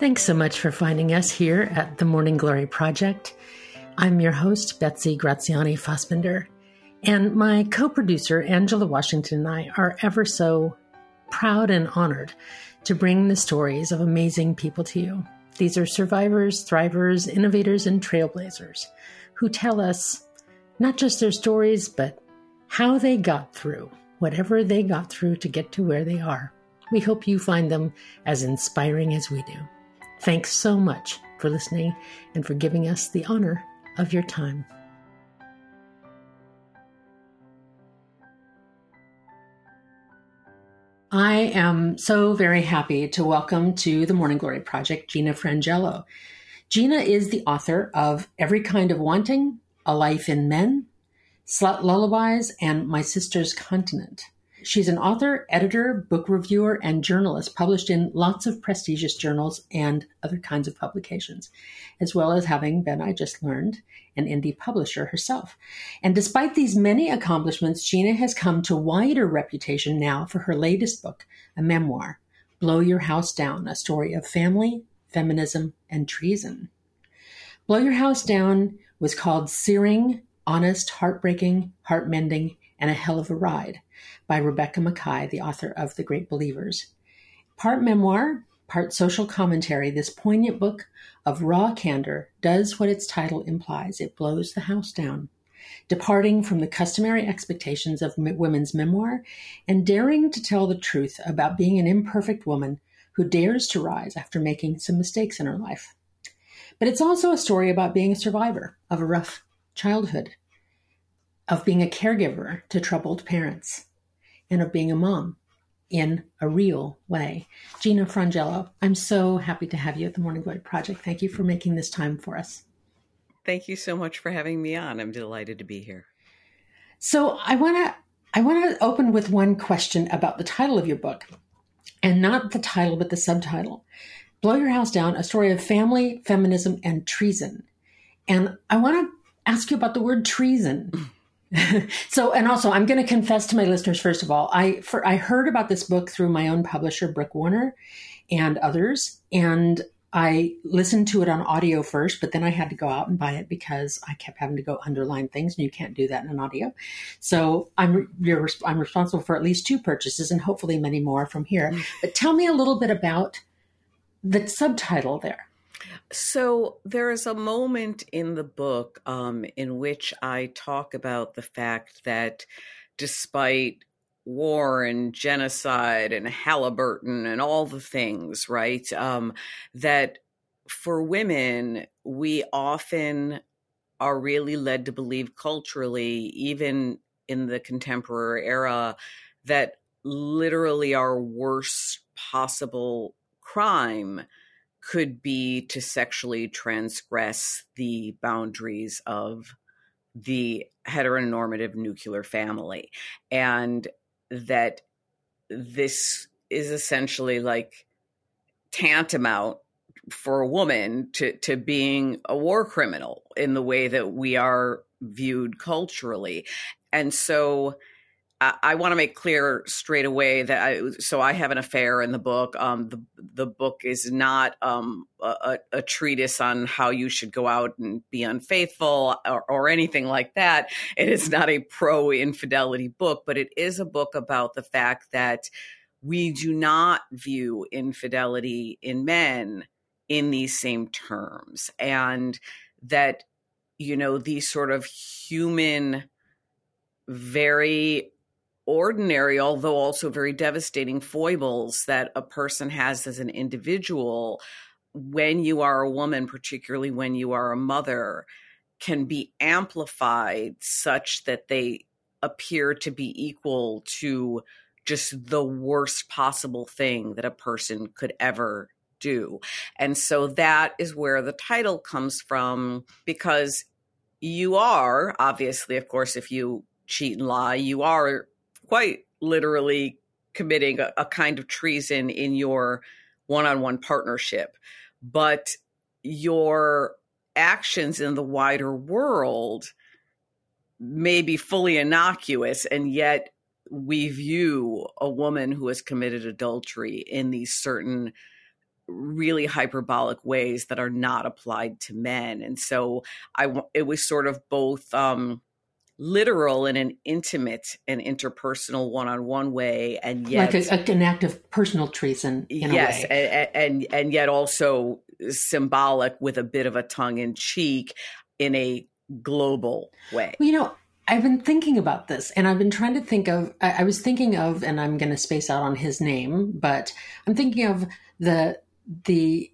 Thanks so much for finding us here at the Morning Glory Project. I'm your host, Betsy Graziani Fassbender, and my co producer, Angela Washington, and I are ever so proud and honored to bring the stories of amazing people to you. These are survivors, thrivers, innovators, and trailblazers who tell us not just their stories, but how they got through whatever they got through to get to where they are. We hope you find them as inspiring as we do. Thanks so much for listening and for giving us the honor of your time. I am so very happy to welcome to the Morning Glory Project Gina Frangello. Gina is the author of Every Kind of Wanting, A Life in Men, Slut Lullabies, and My Sister's Continent. She's an author, editor, book reviewer, and journalist, published in lots of prestigious journals and other kinds of publications, as well as having been, I just learned, an indie publisher herself. And despite these many accomplishments, Gina has come to wider reputation now for her latest book, a memoir, Blow Your House Down, a story of family, feminism, and treason. Blow Your House Down was called Searing, Honest, Heartbreaking, Heartmending, and a Hell of a Ride by Rebecca Makkai, the author of The Great Believers. Part memoir, part social commentary, this poignant book of raw candor does what its title implies it blows the house down. Departing from the customary expectations of women's memoir and daring to tell the truth about being an imperfect woman who dares to rise after making some mistakes in her life. But it's also a story about being a survivor of a rough childhood, of being a caregiver to troubled parents, and of being a mom in a real way. Gina Frangello, I'm so happy to have you at the Morning Glory Project. Thank you for making this time for us. Thank you so much for having me on. I'm delighted to be here. So I want to I want to open with one question about the title of your book, and not the title, but the subtitle. Blow Your House Down, a story of family, feminism, and treason. And I want to ask you about the word treason. so, and also, I'm going to confess to my listeners first of all, I for I heard about this book through my own publisher, Brick Warner, and others, and I listened to it on audio first, but then I had to go out and buy it because I kept having to go underline things, and you can't do that in an audio. So I'm you're, I'm responsible for at least two purchases, and hopefully many more from here. Mm. But tell me a little bit about the subtitle there. So there is a moment in the book um, in which I talk about the fact that despite war and genocide and Halliburton and all the things, right, um, that for women, we often are really led to believe culturally, even in the contemporary era, that literally our worst possible crime could be to sexually transgress the boundaries of the heteronormative nuclear family. And that this is essentially like tantamount for a woman to, to being a war criminal in the way that we are viewed culturally. And so I, want to make clear straight away that I so I have an affair in the book. Um, the the book is not um, a, a, treatise on how you should go out and be unfaithful or, or anything like that. It is not a pro infidelity book, but it is a book about the fact that we do not view infidelity in men in these same terms, and that you know these sort of human very ordinary, although also very devastating foibles that a person has as an individual when you are a woman, particularly when you are a mother, can be amplified such that they appear to be equal to just the worst possible thing that a person could ever do. And so that is where the title comes from because you are, obviously, of course, if you cheat and lie, you are quite literally committing a, a kind of treason in your one-on-one partnership but your actions in the wider world may be fully innocuous and yet we view a woman who has committed adultery in these certain really hyperbolic ways that are not applied to men. And so I it was sort of both um, literal in an intimate and interpersonal one-on-one way and yet like a, an act of personal treason yes and, and and yet also symbolic with a bit of a tongue in cheek in a global way. Well, you know I've been thinking about this and I've been trying to think of, I, I was thinking of, and I'm going to space out on his name, but I'm thinking of the, the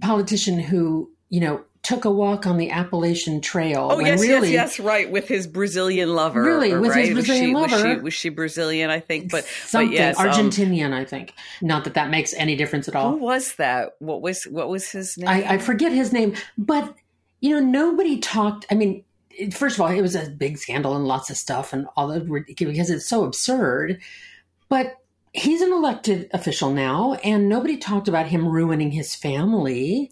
politician who, you know, took a walk on the Appalachian Trail. Oh yes, really, yes, yes, right, with his Brazilian lover. Really, with right? his Brazilian was she, lover. Was she, was she Brazilian? I think, but something but yes, Argentinian. Um, I think. Not that that makes any difference at all. Who was that? What was what was his name? I, I forget his name, but you know, nobody talked. I mean, first of all, it was a big scandal and lots of stuff and all the because it's so absurd. But he's an elected official now, and nobody talked about him ruining his family.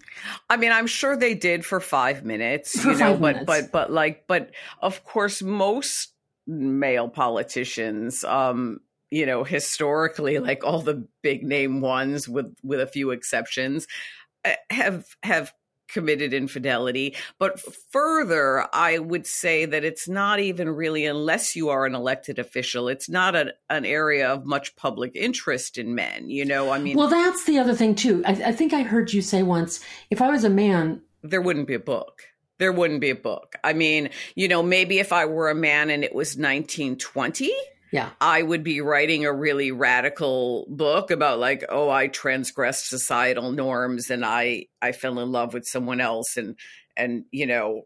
I mean, I'm sure they did for five minutes, for you know, five but minutes. but but like, but of course, most male politicians, um, you know, historically, like all the big name ones, with with a few exceptions, eh, have have committed infidelity. But further, I would say that it's not even really, unless you are an elected official, it's not an, an area of much public interest in men. You know, I mean, well, that's the other thing too. I, I think I heard you say once, if I was a man, there wouldn't be a book. There wouldn't be a book. I mean, you know, maybe if I were a man and it was 1920, yeah. I would be writing a really radical book about like oh i transgressed societal norms and i i fell in love with someone else and and you know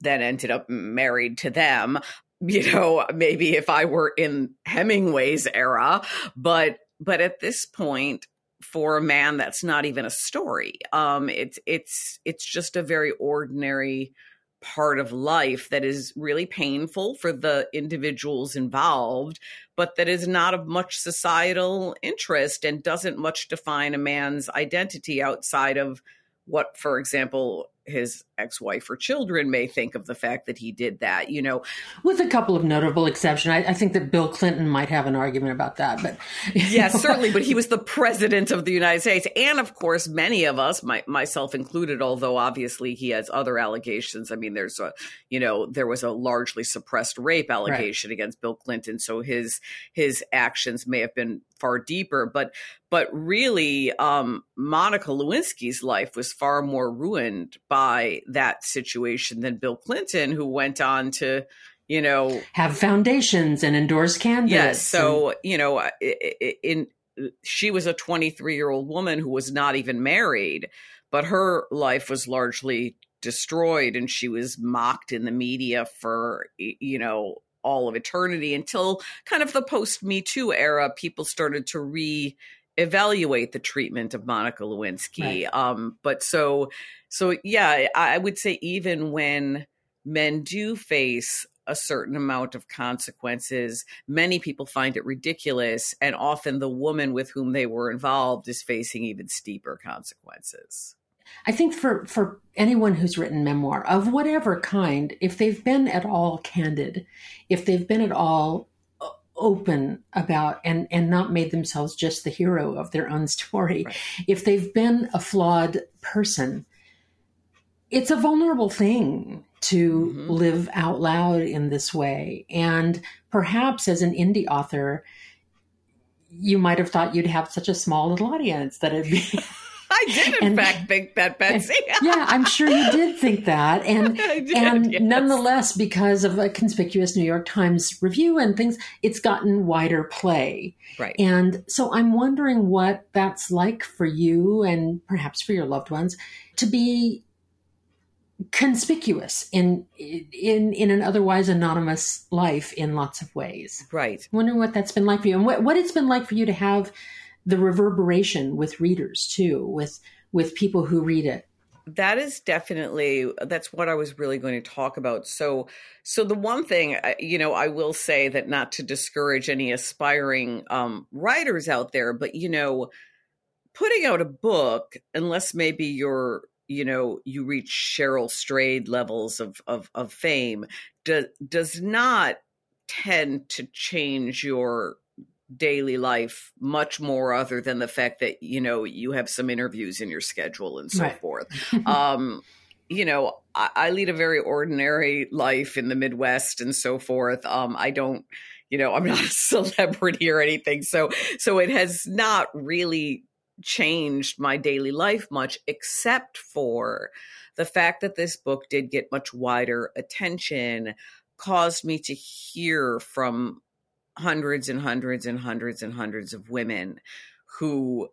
then ended up married to them. You know maybe if i were in hemingway's era. But but at this point for a man that's not even a story. Um it's it's it's just a very ordinary part of life that is really painful for the individuals involved, but that is not of much societal interest and doesn't much define a man's identity outside of what, for example, his ex-wife or children may think of the fact that he did that you know? With a couple of notable exceptions. I, I, think that bill clinton might have an argument about that but yes certainly but he was the president of the united states. And of course many of us my, myself included although obviously he has other allegations. I mean there's a you know there was a largely suppressed rape allegation right. against bill clinton so his his actions may have been far deeper. But but really um, monica lewinsky's life was far more ruined by that situation than Bill Clinton, who went on to, you know, have foundations and endorse candidates. Yes. So, and- you know, in, in she was a 23 year old woman who was not even married, but her life was largely destroyed and she was mocked in the media for, you know, all of eternity until kind of the post Me Too era, people started to re evaluate the treatment of Monica Lewinsky. Right. Um, but so, so yeah, I would say even when men do face a certain amount of consequences, many people find it ridiculous, and often the woman with whom they were involved is facing even steeper consequences. I think for for anyone who's written memoir of whatever kind, if they've been at all candid, if they've been at all open about and and not made themselves just the hero of their own story right. if they've been a flawed person it's a vulnerable thing to mm-hmm. live out loud in this way and perhaps as an indie author you might have thought you'd have such a small little audience that it'd be I did, in and, fact, think that, Betsy. yeah, I'm sure you did think that, and did, and yes. nonetheless, because of a conspicuous New York Times review and things, it's gotten wider play. Right. And so I'm wondering what that's like for you, and perhaps for your loved ones, to be conspicuous in in in an otherwise anonymous life in lots of ways. Right. Wondering what that's been like for you, and what what it's been like for you to have the reverberation with readers too, with with people who read it. That is definitely that's what I was really going to talk about. So so the one thing you know I will say that not to discourage any aspiring um, writers out there, but you know putting out a book unless maybe you're you know you reach Cheryl Strayed levels of of, of fame does does not tend to change your daily life much more other than the fact that you know you have some interviews in your schedule and so right. forth. Um you know I, I, lead a very ordinary life in the midwest and so forth. Um i don't you know i'm not a celebrity or anything. So so it has not really changed my daily life much except for the fact that this book did get much wider attention caused me to hear from hundreds and hundreds and hundreds and hundreds of women who,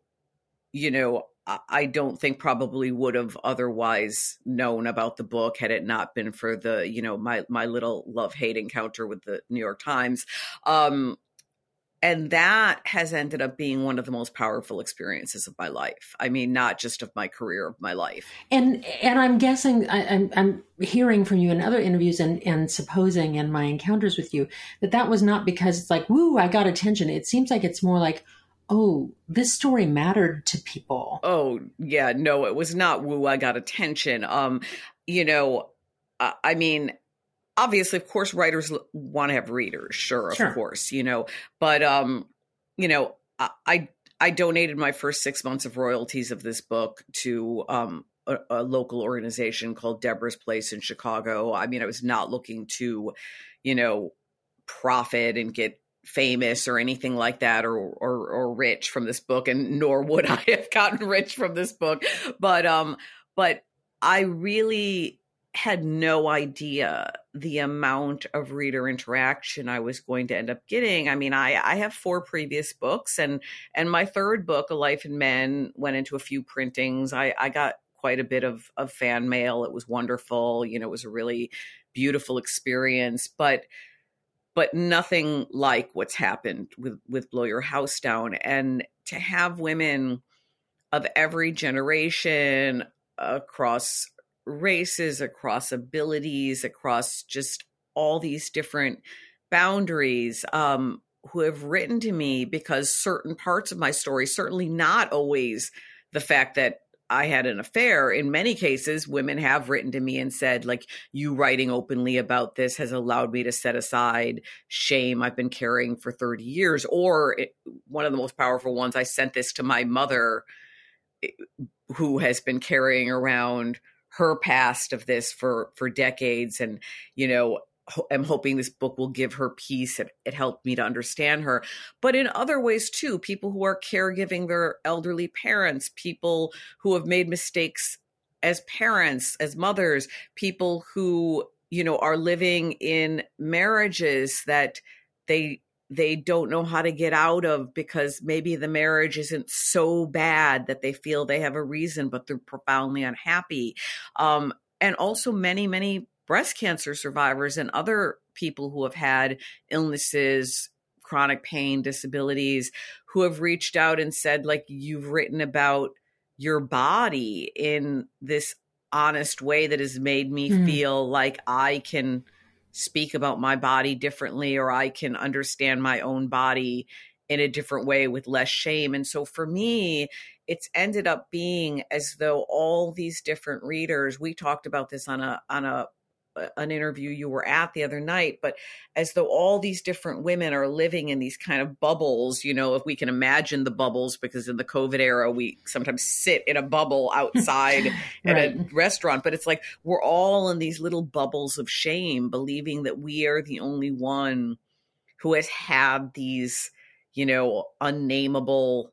you know, I don't think probably would have otherwise known about the book had it not been for the, you know, my my little love hate encounter with the New York Times. Um, and that has ended up being one of the most powerful experiences of my life. I mean not just of my career of my life. And and i'm guessing I, am I'm, I'm hearing from you in other interviews and and supposing in my encounters with you that that was not because it's like woo i got attention. It seems like it's more like oh this story mattered to people. Oh yeah no it was not woo i got attention. Um you know I mean obviously, of course, writers want to have readers. Sure, of sure. course, you know. But um, you know, I I donated my first six months of royalties of this book to um a, a local organization called Deborah's Place in Chicago. I mean, I was not looking to, you know, profit and get famous or anything like that or, or or rich from this book and nor would I have gotten rich from this book but um but I really had no idea the amount of reader interaction I was going to end up getting. I mean, I, I have four previous books and and my third book, A Life in Men, went into a few printings. I, I got quite a bit of, of fan mail. It was wonderful. You know, it was a really beautiful experience. But but nothing like what's happened with with Blow Your House Down. And to have women of every generation across races, across abilities, across just all these different boundaries um, who have written to me because certain parts of my story, certainly not always the fact that I had an affair. In many cases, women have written to me and said, like, you writing openly about this has allowed me to set aside shame I've been carrying for 30 years. Or it, one of the most powerful ones, I sent this to my mother, who has been carrying around her past of this for for decades and you know I'm hoping this book will give her peace. It, it, helped me to understand her. But in other ways, too, people who are caregiving their elderly parents, people who have made mistakes as parents, as mothers, people who, you know, are living in marriages that they they don't know how to get out of because maybe the marriage isn't so bad that they feel they have a reason, but they're profoundly unhappy. Um, and also many, many breast cancer survivors and other people who have had illnesses, chronic pain, disabilities, who have reached out and said, like, you've written about your body in this honest way that has made me mm. feel like I can – speak about my body differently or I can understand my own body in a different way with less shame. And so for me, it's ended up being as though all these different readers, we talked about this on a on a an interview you were at the other night, but as though all these different women are living in these kind of bubbles, you know, if we can imagine the bubbles, because in the COVID era, we sometimes sit in a bubble outside right. at a restaurant, but it's like we're all in these little bubbles of shame, believing that we are the only one who has had these, you know, unnameable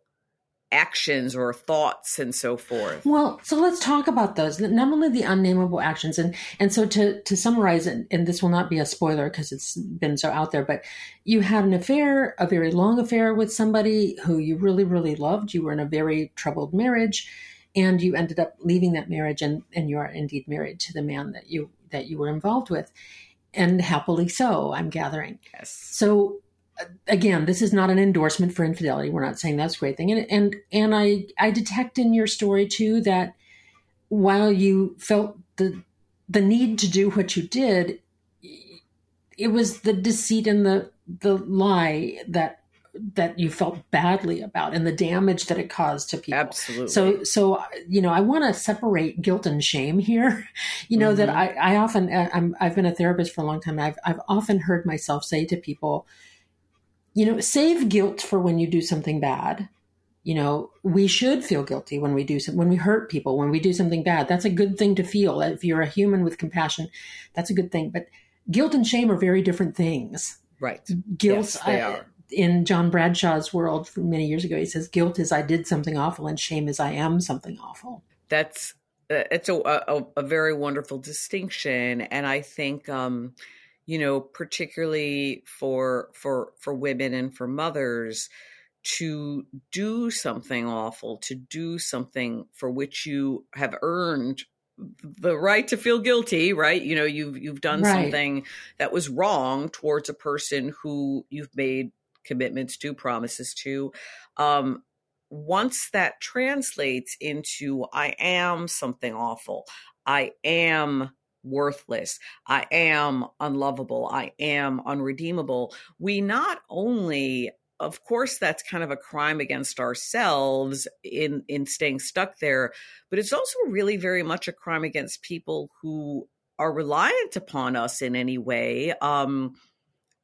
actions or thoughts and so forth. Well, so let's talk about those. Not only the unnameable actions, and and so to to summarize it, and this will not be a spoiler because it's been so out there, but you had an affair, a very long affair with somebody who you really really loved. You were in a very troubled marriage, and you ended up leaving that marriage, and and you are indeed married to the man that you that you were involved with. And happily so, I'm gathering. Yes. So again, this is not an endorsement for infidelity. We're not saying that's a great thing. And and and I I detect in your story too that while you felt the the need to do what you did, it was the deceit and the the lie that that you felt badly about and the damage that it caused to people. Absolutely. So, so you know, I want to separate guilt and shame here. You know mm-hmm. that I, I often I'm, I've been a therapist for a long time. I've I've often heard myself say to people, you know, save guilt for when you do something bad. You know, we should feel guilty when we do some, when we hurt people, when we do something bad. That's a good thing to feel. If you're a human with compassion, that's a good thing. But guilt and shame are very different things. Right. Guilt, yes, they I, are. In John Bradshaw's world from many years ago, he says guilt is I did something awful, and shame is I am something awful. That's uh, it's a, a, a very wonderful distinction, and I think um, you know, particularly for for for women and for mothers to do something awful, to do something for which you have earned the right to feel guilty, right? You know, you've you've done right. something that was wrong towards a person who you've made commitments to, promises to. Um, once that translates into I am something awful, I am worthless. I am unlovable. I am unredeemable. We not only of course that's kind of a crime against ourselves in in staying stuck there but it's also really very much a crime against people who are reliant upon us in any way um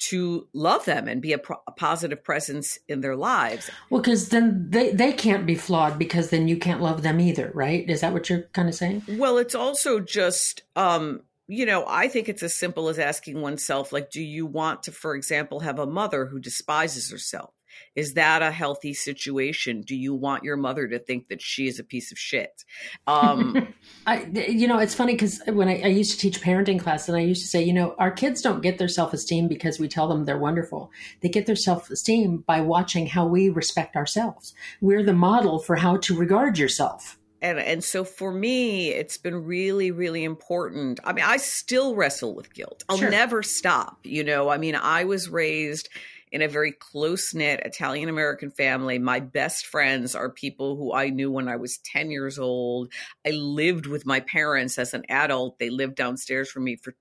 to love them and be a, pro- a, positive presence in their lives. Well, because then they, they can't be flawed because then you can't love them either, right? Is that what you're kind of saying? Well, it's also just, um, you know, I think it's as simple as asking oneself, like, do you want to, for example, have a mother who despises herself? Is that a healthy situation? Do you want your mother to think that she is a piece of shit? Um, I, you know, it's funny because when I, I, used to teach parenting class, and I used to say, you know, our kids don't get their self esteem because we tell them they're wonderful. They get their self esteem by watching how we respect ourselves. We're the model for how to regard yourself and and so for me it's been really really important i mean i still wrestle with guilt i'll sure. never stop you know i mean i was raised in a very close knit Italian American family. My best friends are people who I knew when I was 10 years old. I lived with my parents as an adult. They lived downstairs from me for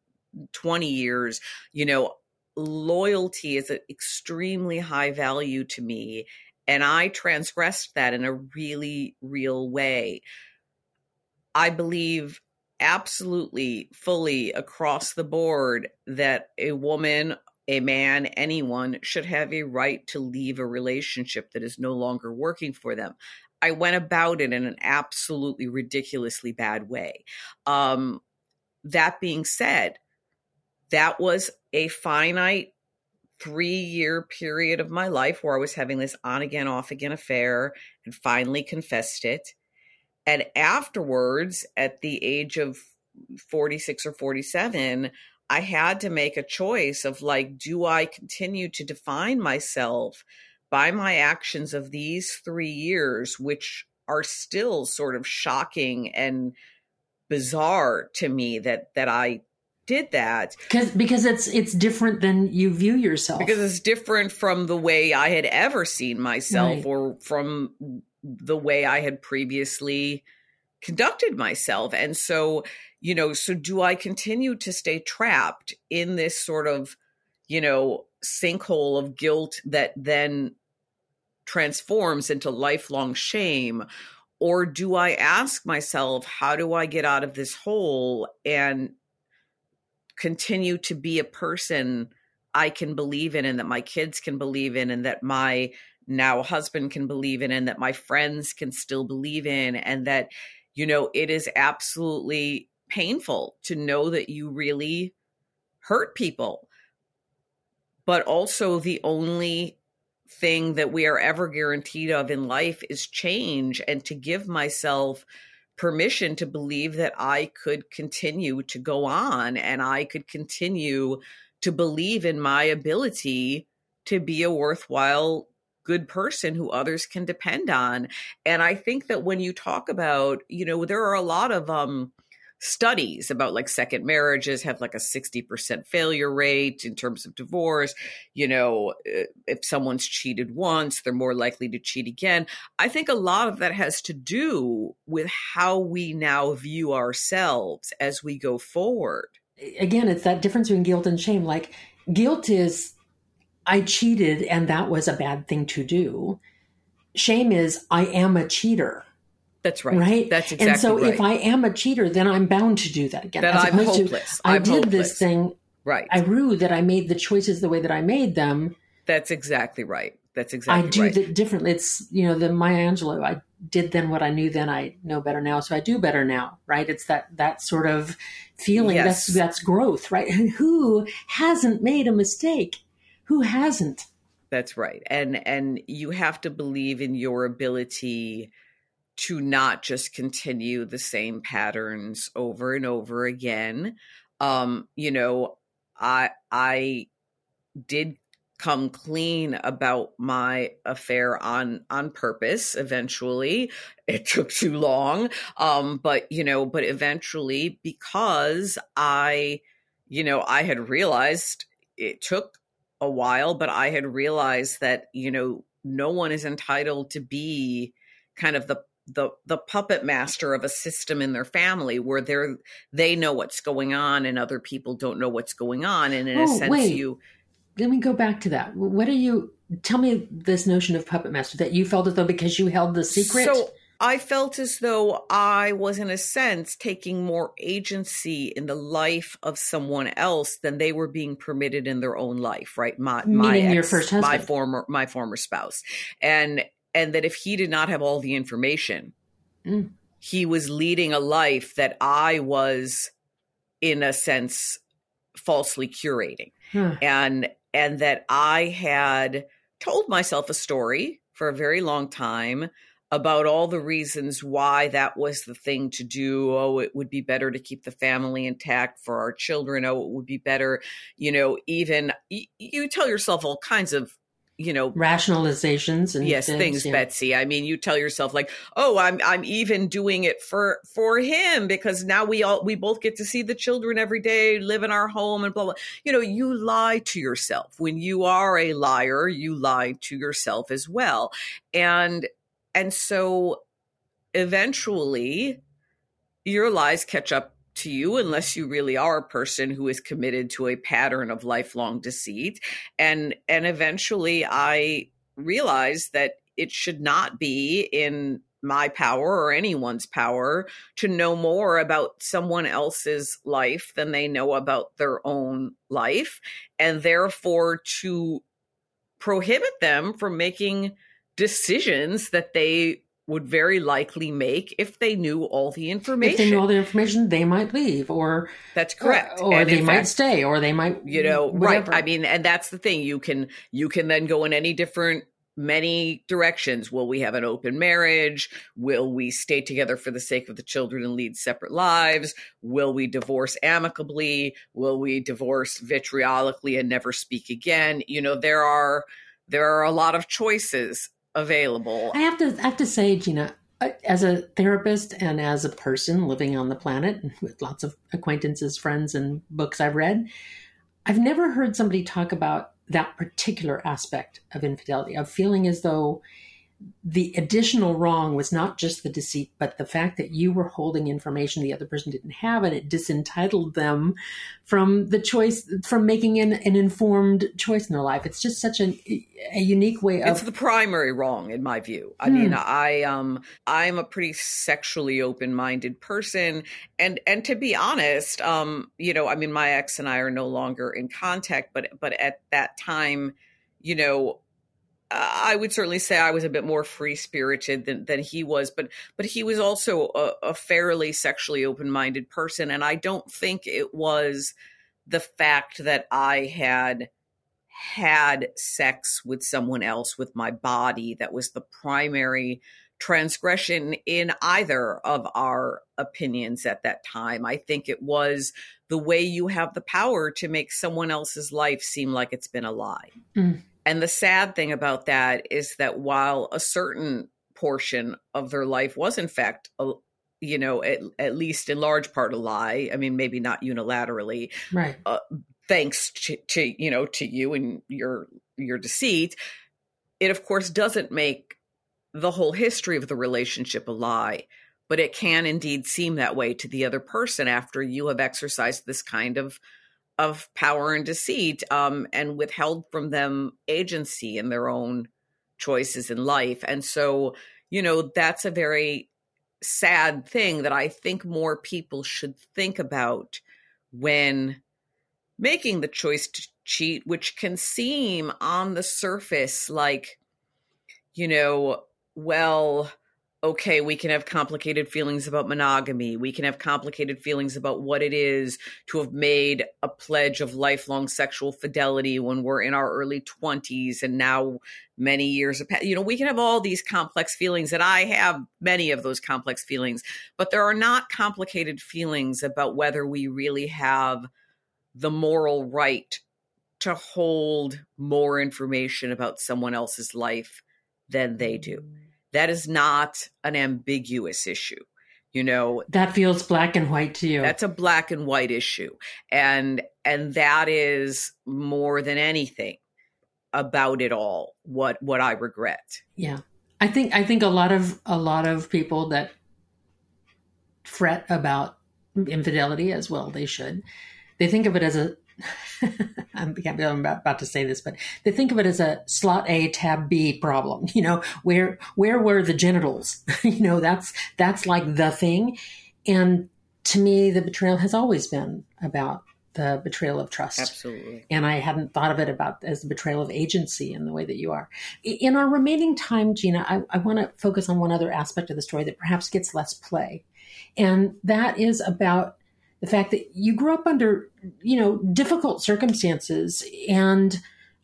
20 years. You know, loyalty is an extremely high value to me. And I transgressed that in a really real way. I believe absolutely fully across the board that a woman a man, anyone should have a right to leave a relationship that is no longer working for them. I went about it in an absolutely ridiculously bad way. Um, that being said, that was a finite three year period of my life where I was having this on again, off again affair and finally confessed it. And afterwards, at the age of 46 or 47, I had to make a choice of like, do I continue to define myself by my actions of these three years, which are still sort of shocking and bizarre to me that that I did that because because it's it's different than you view yourself because it's different from the way I had ever seen myself right. or from the way I had previously conducted myself and so you know, so do I continue to stay trapped in this sort of, you know, sinkhole of guilt that then transforms into lifelong shame? Or do I ask myself, how do I get out of this hole and continue to be a person I can believe in and that my kids can believe in and that my now husband can believe in and that my friends can still believe in and that you know it is absolutely painful to know that you really hurt people. But also, the only thing that we are ever guaranteed of in life is change, and to give myself permission to believe that I could continue to go on and I could continue to believe in my ability to be a worthwhile good person who others can depend on and i think that when you talk about you know there are a lot of um studies about like second marriages have like a 60% failure rate in terms of divorce. You know, uh, if someone's cheated once, they're more likely to cheat again. I think a lot of that has to do with how we now view ourselves as we go forward. Again, it's that difference between guilt and shame. Like, guilt is, I cheated and that was a bad thing to do. Shame is, I am a cheater that's right. Right. That's exactly right. And so right. if I am a cheater, then I'm bound to do that again. That I'm hopeless. To, I I'm did hopeless. this thing. Right. I rue that I made the choices the way that I made them. That's exactly right. That's exactly I do right. it differently. It's you know the Maya Angelou. I did then what I knew then. I know better now, so I do better now. Right? It's that that sort of feeling. Yes. That's that's growth, right? And who hasn't made a mistake? Who hasn't? That's right. And and you have to believe in your ability to not just continue the same patterns over and over again. Um, you know, I I did come clean about my affair on on purpose eventually it took too long um but you know but eventually because i you know i had realized it took a while but i had realized that you know no one is entitled to be kind of the the the puppet master of a system in their family where they're they know what's going on and other people don't know what's going on and in a Oh, sense wait. you Let me go back to that. What are you? Tell me this notion of puppet master that you felt as though because you held the secret. So I felt as though I was, in a sense, taking more agency in the life of someone else than they were being permitted in their own life. Right? My my Meaning your ex- first my former my former spouse, and and that if he did not have all the information, Mm. he was leading a life that I was, in a sense, falsely curating Huh. and and that I had told myself a story for a very long time about all the reasons why that was the thing to do. Oh, it would be better to keep the family intact for our children. Oh, it would be better, you know, even y- you tell yourself all kinds of, you know, rationalizations and yes things yeah. betsy i mean you tell yourself like oh i'm i'm even doing it for for him because now we all we both get to see the children every day live in our home and blah blah you know you lie to yourself when you are a liar you lie to yourself as well and and so eventually your lies catch up to you unless you really are a person who is committed to a pattern of lifelong deceit. And and eventually i realized that it should not be in my power or anyone's power to know more about someone else's life than they know about their own life and therefore to prohibit them from making decisions that they would very likely make if they knew all the information If they know all the information, they might leave, or that's correct. or, or they in might fact, stay, or they might, you know whatever. right i mean and that's the thing you can you can then go in any different many directions. Will we have an open marriage? Will we stay together for the sake of the children and lead separate lives? Will we divorce amicably? Will we divorce vitriolically and never speak again? You know there are there are a lot of choices available. I have to I have to say, Gina, as a therapist and as a person living on the planet with lots of acquaintances, friends, and books I've read, I've never heard somebody talk about that particular aspect of infidelity, of feeling as though the additional wrong was not just the deceit, but the fact that you were holding information the other person didn't have, and it disentitled them from the choice, from making an, an informed choice in their life. It's just such an, a unique way of it's the primary wrong in my view i Hmm. mean i um i'm a pretty sexually open-minded person and and to be honest um you know i mean my ex and i are no longer in contact but but at that time you know I would certainly say I was a bit more free spirited than, than he was, but but he was also a, a fairly sexually open minded person, and I don't think it was the fact that I had had sex with someone else with my body that was the primary transgression in either of our opinions at that time. I think it was the way you have the power to make someone else's life seem like it's been a lie. Mm. And the sad thing about that is that while a certain portion of their life was in fact a, you know at, at least in large part a lie i mean maybe not unilaterally right. Uh, thanks to, to you know to you and your your deceit it of course doesn't make the whole history of the relationship a lie but it can indeed seem that way to the other person after you have exercised this kind of of power and deceit um, and withheld from them agency in their own choices in life. And so you know that's a very sad thing that i think more people should think about when making the choice to cheat, which can seem on the surface like, you know, well, okay, we can have complicated feelings about monogamy. We can have complicated feelings about what it is to have made a pledge of lifelong sexual fidelity when we're in our early 20s and now many years passed. You know, we can have all these complex feelings, and I have many of those complex feelings, but there are not complicated feelings about whether we really have the moral right to hold more information about someone else's life than they do mm. That is not an ambiguous issue you know? That feels black and white to you. That's a black and white issue. And and that is more than anything about it all what what i regret. Yeah. I think i think a lot of a lot of people that fret about infidelity as well they should. They think of it as a I'm, I'm about, about to say this, but they think of it as a slot A tab B problem. You know, where where were the genitals? you know, that's that's like the thing. And to me, the betrayal has always been about the betrayal of trust. Absolutely. And I hadn't thought of it about as the betrayal of agency in the way that you are. In our remaining time, Gina, I, I want to focus on one other aspect of the story that perhaps gets less play. And that is about the fact that you grew up under you know difficult circumstances and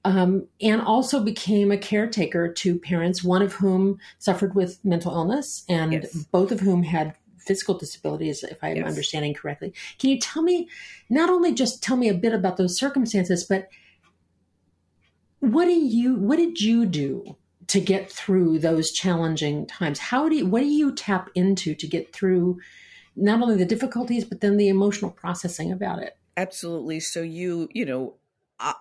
um, and also became a caretaker to parents, one of whom suffered with mental illness, and yes. both of whom had physical disabilities, if I'm yes. understanding correctly. Can you tell me, not only just tell me a bit about those circumstances, but what do you, what did you do to get through those challenging times? How do you, what do you tap into to get through not only the difficulties, but then the emotional processing about it. Absolutely. So you, you know, I,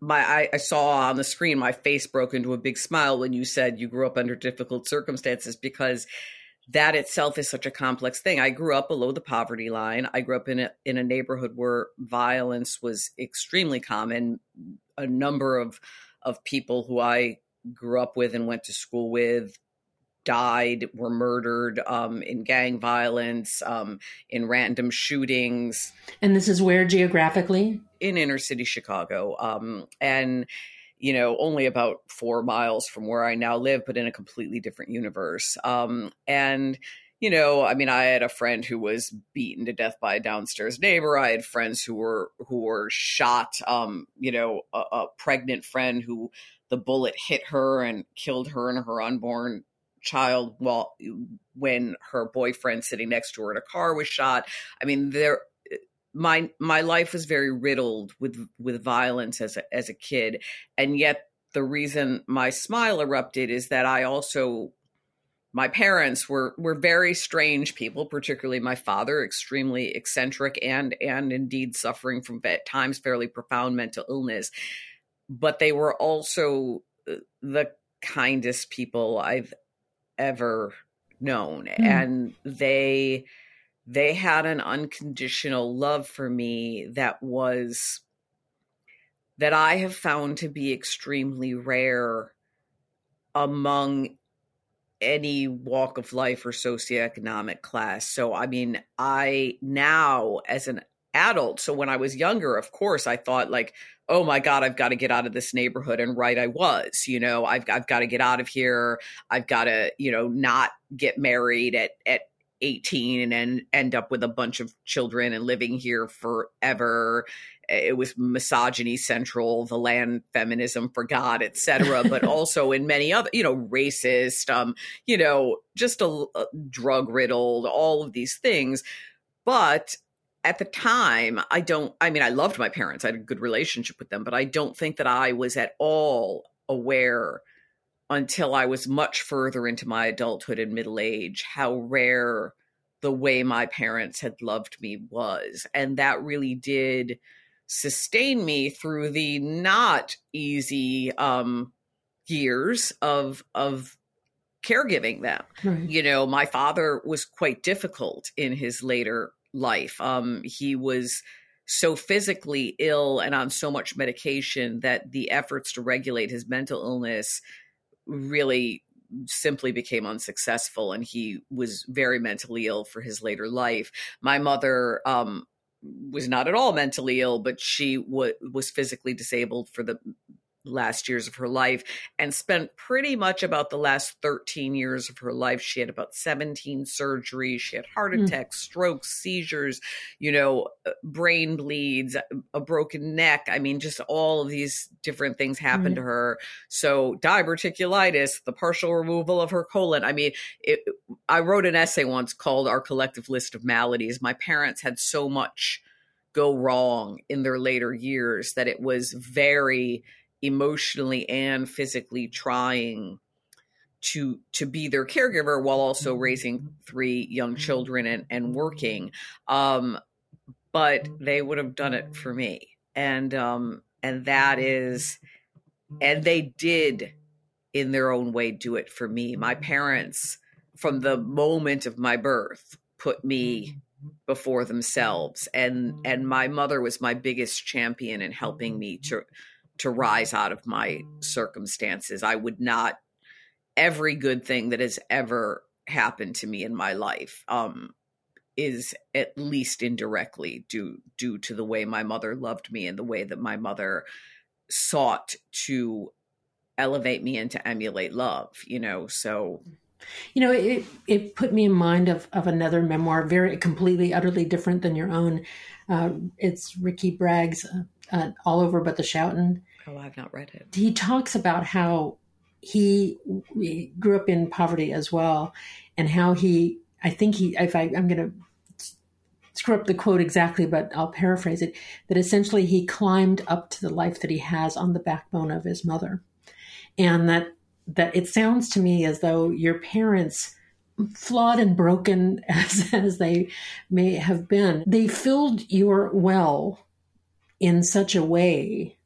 my I, I, saw on the screen my face broke into a big smile when you said you grew up under difficult circumstances because that itself is such a complex thing. I grew up below the poverty line. I grew up in a in a neighborhood where violence was extremely common. A number of of people who I grew up with and went to school with died, were murdered um, in gang violence, um, in random shootings. And this is where geographically? In inner city Chicago. Um, and, you know, only about four miles from where I now live, but in a completely different universe. Um, and, you know, I mean, I had a friend who was beaten to death by a downstairs neighbor. I had friends who were who were shot. Um, you know, a, a pregnant friend who the bullet hit her and killed her and her unborn child while when her boyfriend sitting next to her in a car was shot. I mean, there my my life was very riddled with with violence as a, as a kid, and yet the reason my smile erupted is that I also my parents were were very strange people particularly my father extremely eccentric and and indeed suffering from at times fairly profound mental illness but they were also uh, the kindest people I've ever known mm. and they they had an unconditional love for me that was that I have found to be extremely rare among any walk of life or socioeconomic class. So, I mean, I now, as an adult, so when I was younger, of course, I thought like, oh my god i've got to get out of this neighborhood and right i was you know i've, I've got to get out of here. I've got to you know not get married at at 18 and then end up with a bunch of children and living here forever. It was misogyny central the land feminism for god etc but also in many other you know racist um you know just a, a drug riddled all of these things. But at the time, I don't, I mean, I loved my parents. I had a good relationship with them, but I don't think that I was at all aware until I was much further into my adulthood and middle age how rare the way my parents had loved me was. And that really did sustain me through the not easy um, years of, of, caregiving them. Right. You know, my father was quite difficult in his later life. Um, he was so physically ill and on so much medication that the efforts to regulate his mental illness really simply became unsuccessful and he was very mentally ill for his later life my mother um, was not at all mentally ill, but she w- was physically disabled for the last years of her life and spent pretty much about the last 13 years of her life. She had about 17 surgeries. She had heart hmm. attacks, mm. strokes, seizures, you know, uh, brain bleeds, a broken neck. I mean, just all of these different things happened mm. to her. So, diverticulitis, the partial removal of her colon. I mean, it, I wrote an essay once called Our Collective List of Maladies. My parents had so much go wrong in their later years that it was very emotionally and physically trying to to be their caregiver while also raising three young children and and working. Um but they would have done it for me. And um and that is and they did in their own way do it for me. My parents from the moment of my birth put me before themselves. And and my mother was my biggest champion in helping me to to rise out of my circumstances. I would not every good thing that has ever happened to me in my life um, is at least indirectly due due to the way my mother loved me and the way that my mother sought to elevate me and to emulate love you know? So you know it it put me in mind of of another memoir very completely utterly different than your own. Uh, it's ricky bragg's uh, uh, all over but the shouting Oh, I've not read it. He talks about how he, he grew up in poverty as well, and how he, I think he, if I, I'm going to screw up the quote exactly, but I'll paraphrase it, that essentially he climbed up to the life that he has on the backbone of his mother. And that, that it sounds to me as though your parents, flawed and broken as, as they may have been, they filled your well in such a way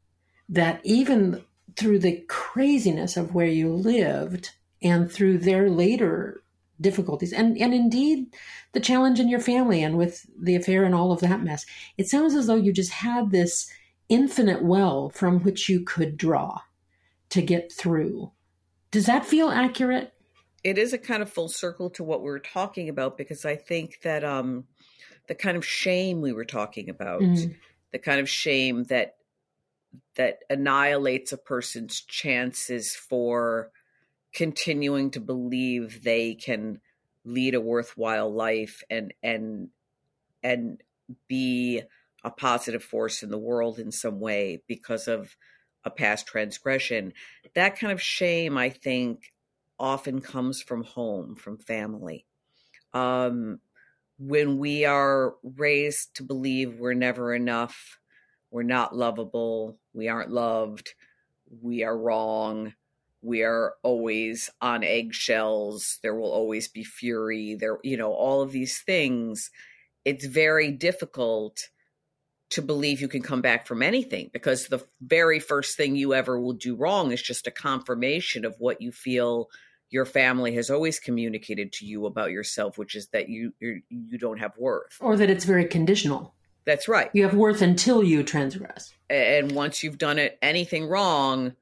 that even through the craziness of where you lived and through their later difficulties and, and indeed the challenge in your family and with the affair and all of that mess, it sounds as though you just had this infinite well from which you could draw to get through. Does that feel accurate? It is a kind of full circle to what we are talking about because I think that um, the kind of shame we were talking about, mm. the kind of shame that that annihilates a person's chances for continuing to believe they can lead a worthwhile life and and and be a positive force in the world in some way because of a past transgression. That kind of shame i think often comes from home from family. Um, when we are raised to believe we're never enough we're not lovable, we aren't loved, we are wrong, we are always on eggshells, there will always be fury, there you know, all of these things. It's very difficult to believe you can come back from anything because the very first thing you ever will do wrong is just a confirmation of what you feel your family has always communicated to you about yourself which is that you you don't have worth. Or that it's very conditional that's right. You have worth until you transgress. And once you've done it anything wrong,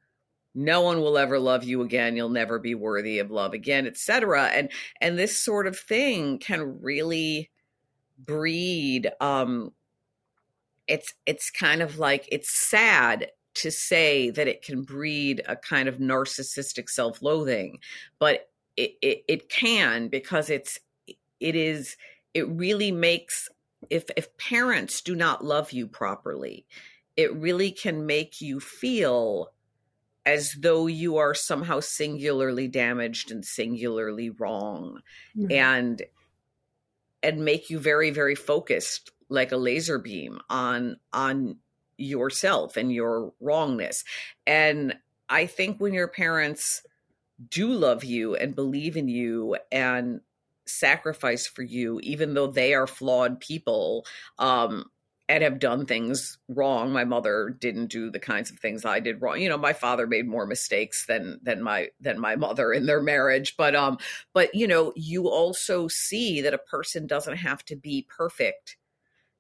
no one will ever love you again. You'll never be worthy of love again, etc. And and this sort of thing can really breed um it's it's kind of like it's sad to say that it can breed a kind of narcissistic self-loathing, but it, it, it can because it's it is it really makes if if parents do not love you properly, it really can make you feel as though you are somehow singularly damaged and singularly wrong mm-hmm. and and make you very very focused like a laser beam on on yourself and your wrongness and i think when your parents do love you and believe in you and sacrifice for you, even though they are flawed people um, and have done things wrong. My mother didn't do the kinds of things I did wrong. You know, my father made more mistakes than than my than my mother in their marriage. But um, but you know, you also see that a person doesn't have to be perfect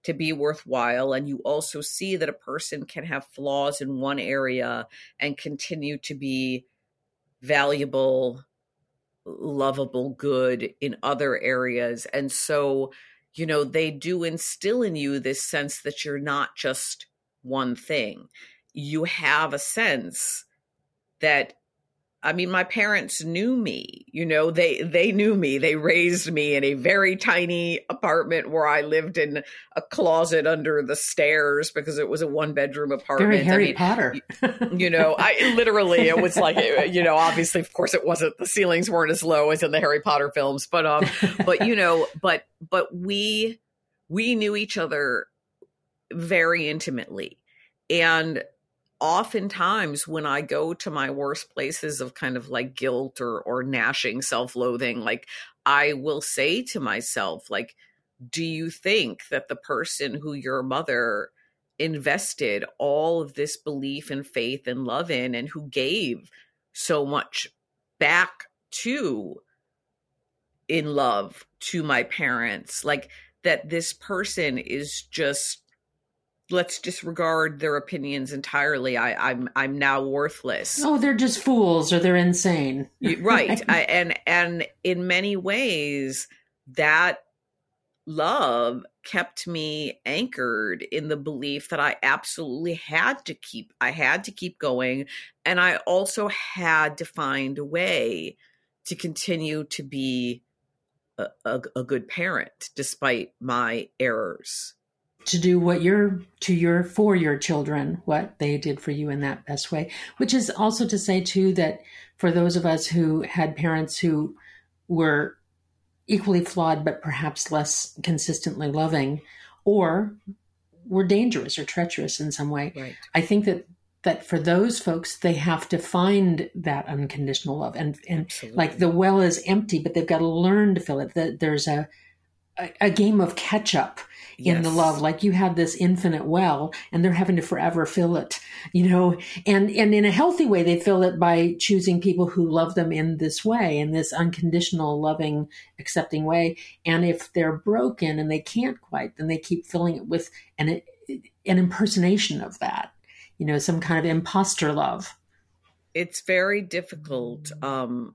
to be worthwhile and you also see that a person can have flaws in one area and continue to be valuable lovable good in other areas and so you know, they do instill in you this sense that you're not just one thing. You have a sense that I mean, my parents knew me. You know, they they knew me. They raised me in a very tiny apartment where I lived in a closet under the stairs because it was a one bedroom apartment. Very Harry I mean, Potter. you, you know, I literally it was like you know, obviously, of course, it wasn't. The ceilings weren't as low as in the Harry Potter films, but um, but you know, but but we we knew each other very intimately, and oftentimes when I go to my worst places of kind of like guilt or or gnashing self-loathing, like I will say to myself, like, do you think that the person who your mother invested all of this belief and faith and love in and who gave so much back to in love to my parents like that this person is just let's disregard their opinions entirely. I, I'm I'm now worthless. Oh, they're just fools or they're insane. right. I, and and in many ways that love kept me anchored in the belief that I absolutely had to keep I had to keep going and I also had to find a way to continue to be a, a, a good parent despite my errors to do what you're to your for your children what they did for you in that best way which is also to say too that for those of us who had parents who were equally flawed but perhaps less consistently loving or were dangerous or treacherous in some way right. i think that that for those folks they have to find that unconditional love and and Absolutely. like the well is empty but they've got to learn to fill it that there's a a, a game of catch up in yes. the love like you have this infinite well and they're having to forever fill it you know? And and in a healthy way they fill it by choosing people who love them in this way in this unconditional loving accepting way. And if they're broken and they can't quite then they keep filling it with an an impersonation of that you know some kind of imposter love. It's very difficult um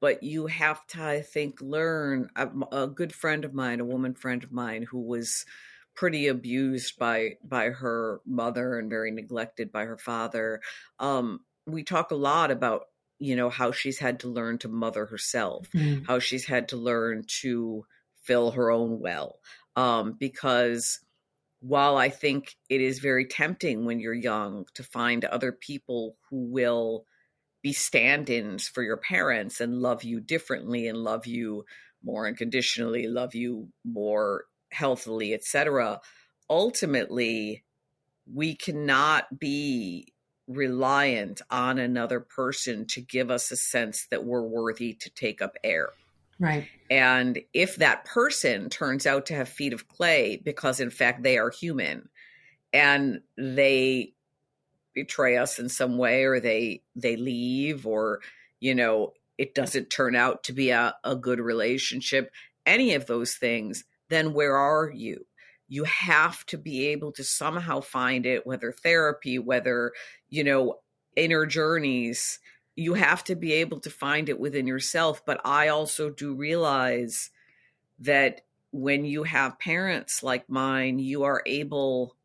but you have to i think learn a, a, good friend of mine a woman friend of mine who was pretty abused by by her mother and very neglected by her father um, we talk a lot about you know how she's had to learn to mother herself mm. how she's had to learn to fill her own well um, because while i think it is very tempting when you're young to find other people who will be stand-ins for your parents and love you differently and love you more unconditionally love you more healthily etc ultimately we cannot be reliant on another person to give us a sense that we're worthy to take up air. Right. And if that person turns out to have feet of clay because in fact they are human and they betray us in some way or they they leave or you know it doesn't turn out to be a, a good relationship any of those things then where are you? You have to be able to somehow find it whether therapy whether you know inner journeys. You have to be able to find it within yourself but i also do realize that when you have parents like mine you are able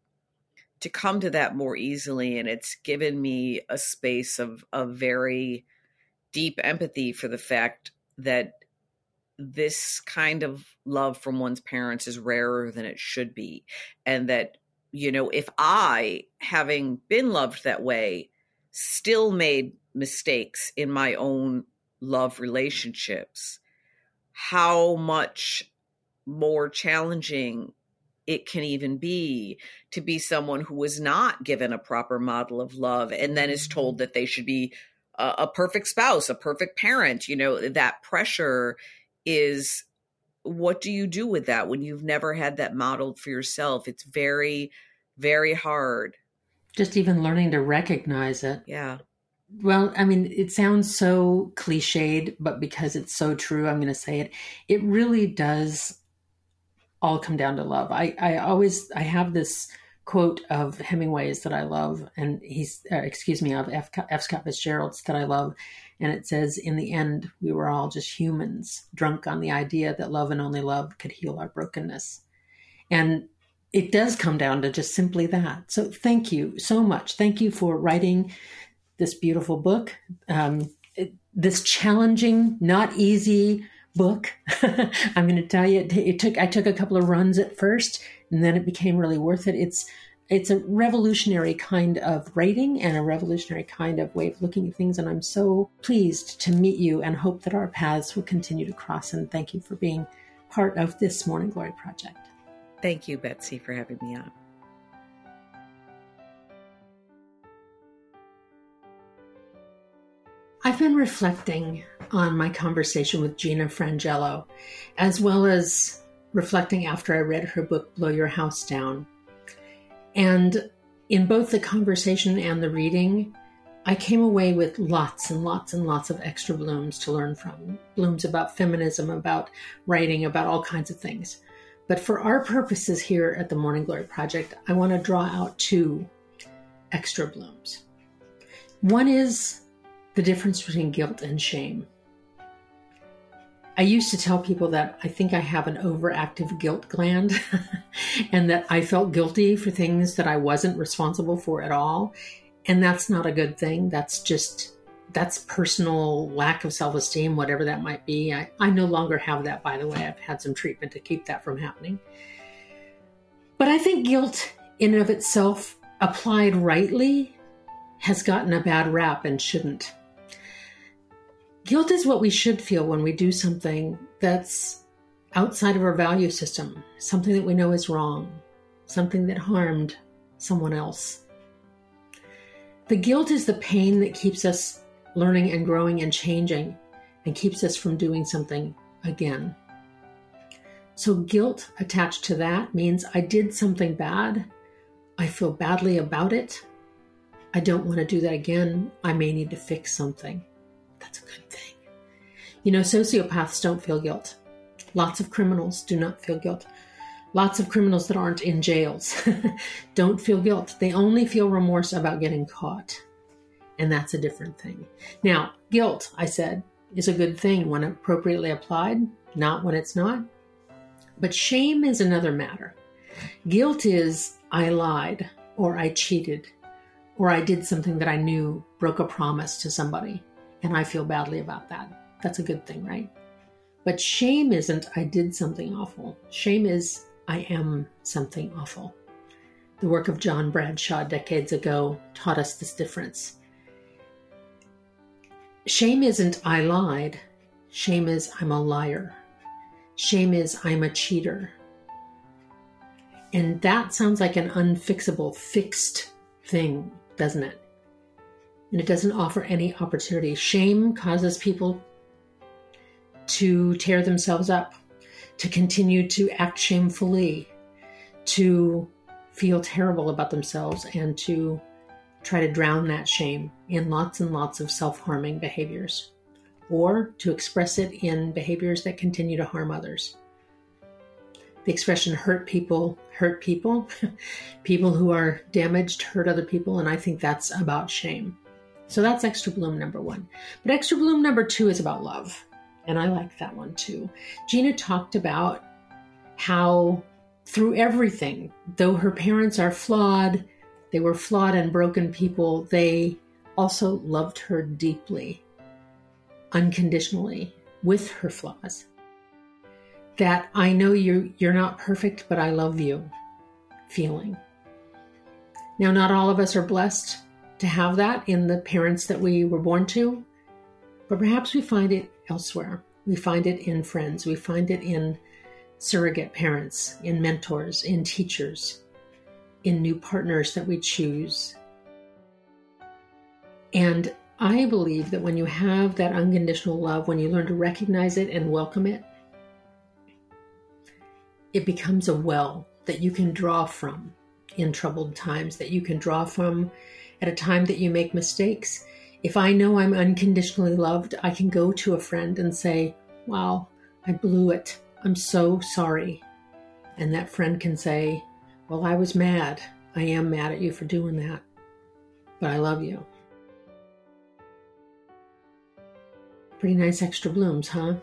to come to that more easily and it's given me a space of of very deep empathy for the fact that this kind of love from one's parents is rarer than it should be. And that you know if i having been loved that way still made mistakes in my own love relationships how much more challenging it can even be to be someone who was not given a proper model of love and then is told mm-hmm. that they should be a, a perfect spouse, a perfect parent. You know, that pressure is what do you do with that when you've never had that modeled for yourself? It's very, very hard. Just even learning to recognize it. Yeah. Well, I mean, it sounds so cliched, but because it's so true, I'm going to say it. It really does all come down to love. I, I always I have this quote of Hemingway's that I love, and he's uh, excuse me of F. F. Scott Fitzgerald's that I love, and it says, "In the end, we were all just humans, drunk on the idea that love and only love could heal our brokenness." And it does come down to just simply that. So thank you so much. Thank you for writing this beautiful book, um, it, this challenging, not easy book. I'm going to tell you, it, it took I took a couple of runs at first, and then it became really worth it. It's it's a revolutionary kind of writing and a revolutionary kind of way of looking at things. And I'm so pleased to meet you and hope that our paths will continue to cross. And thank you for being part of this Morning Glory project. Thank you, Betsy, for having me on. I've been reflecting on my conversation with Gina Frangello, as well as reflecting after I read her book, Blow Your House Down. And in both the conversation and the reading, I came away with lots and lots and lots of extra blooms to learn from. Blooms about feminism, about writing, about all kinds of things. But for our purposes here at the Morning Glory Project, I want to draw out two extra blooms. One is the difference between guilt and shame. I used to tell people that I think I have an overactive guilt gland and that I felt guilty for things that I wasn't responsible for at all. And that's not a good thing. That's just, that's personal lack of self esteem, whatever that might be. I, I no longer have that, by the way. I've had some treatment to keep that from happening. But I think guilt, in and of itself, applied rightly, has gotten a bad rap and shouldn't. Guilt is what we should feel when we do something that's outside of our value system, something that we know is wrong, something that harmed someone else. The guilt is the pain that keeps us learning and growing and changing and keeps us from doing something again. So, guilt attached to that means I did something bad. I feel badly about it. I don't want to do that again. I may need to fix something. That's a good thing. You know, sociopaths don't feel guilt. Lots of criminals do not feel guilt. Lots of criminals that aren't in jails don't feel guilt. They only feel remorse about getting caught. And that's a different thing. Now, guilt, I said, is a good thing when appropriately applied, not when it's not. But shame is another matter. Guilt is I lied, or I cheated, or I did something that I knew broke a promise to somebody and I feel badly about that. That's a good thing, right? But shame isn't I did something awful. Shame is I am something awful. The work of John Bradshaw decades ago taught us this difference. Shame isn't I lied. Shame is I'm a liar. Shame is I'm a cheater. And that sounds like an unfixable, fixed thing, doesn't it? And it doesn't offer any opportunity. Shame causes people to tear themselves up, to continue to act shamefully, to feel terrible about themselves, and to try to drown that shame in lots and lots of self harming behaviors, or to express it in behaviors that continue to harm others. The expression hurt people hurt people. people who are damaged hurt other people, and I think that's about shame. So that's extra bloom number one. But extra bloom number two is about love. And I like that one too. Gina talked about how through everything, though her parents are flawed, they were flawed and broken people, they also loved her deeply, unconditionally, with her flaws. That I know you're, you're not perfect, but I love you feeling. Now, not all of us are blessed to have that in the parents that we were born to, but perhaps we find it elsewhere. We find it in friends, we find it in surrogate parents, in mentors, in teachers, in new partners that we choose. And I believe that when you have that unconditional love, when you learn to recognize it and welcome it, it becomes a well that you can draw from in troubled times, that you can draw from at a time that you make mistakes. If I know I'm unconditionally loved, I can go to a friend and say, Wow, I blew it. I'm so sorry. And that friend can say, Well, I was mad. I am mad at you for doing that, but I love you. Pretty nice extra blooms, huh?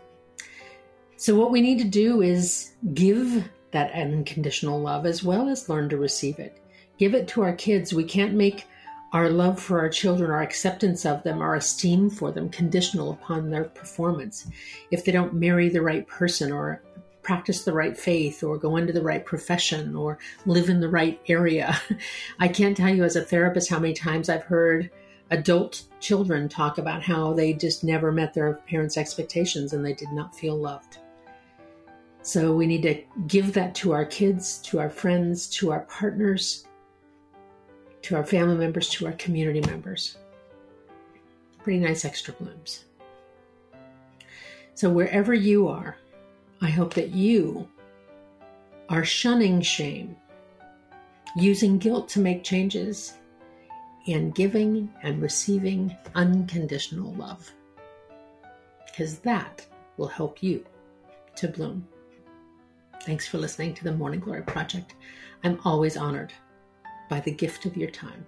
So, what we need to do is give that unconditional love as well as learn to receive it. Give it to our kids. We can't make our love for our children, our acceptance of them, our esteem for them conditional upon their performance. If they don't marry the right person or practice the right faith or go into the right profession or live in the right area. I can't tell you as a therapist how many times I've heard adult children talk about how they just never met their parents' expectations and they did not feel loved. So we need to give that to our kids, to our friends, to our partners, to our family members, to our community members. Pretty nice extra blooms. So wherever you are, I hope that you are shunning shame, using guilt to make changes, and giving and receiving unconditional love. Because that will help you to bloom. Thanks for listening to the Morning Glory Project. I'm always honored by the gift of your time.